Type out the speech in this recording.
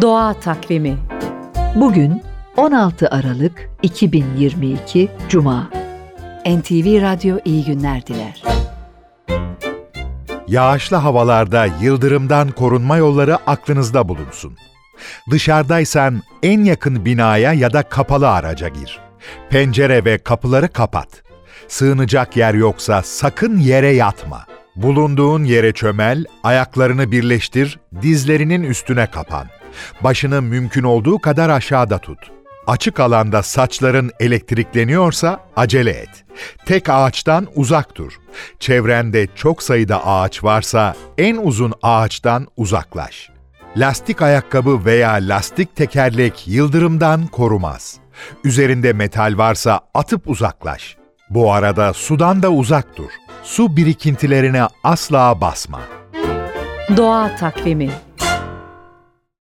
Doğa Takvimi Bugün 16 Aralık 2022 Cuma. NTV Radyo iyi günler diler. Yağışlı havalarda yıldırımdan korunma yolları aklınızda bulunsun. Dışarıdaysan en yakın binaya ya da kapalı araca gir. Pencere ve kapıları kapat. Sığınacak yer yoksa sakın yere yatma. Bulunduğun yere çömel, ayaklarını birleştir, dizlerinin üstüne kapan. Başını mümkün olduğu kadar aşağıda tut. Açık alanda saçların elektrikleniyorsa acele et. Tek ağaçtan uzak dur. Çevrende çok sayıda ağaç varsa en uzun ağaçtan uzaklaş. Lastik ayakkabı veya lastik tekerlek yıldırımdan korumaz. Üzerinde metal varsa atıp uzaklaş. Bu arada sudan da uzak dur. Su birikintilerine asla basma. Doğa Takvimi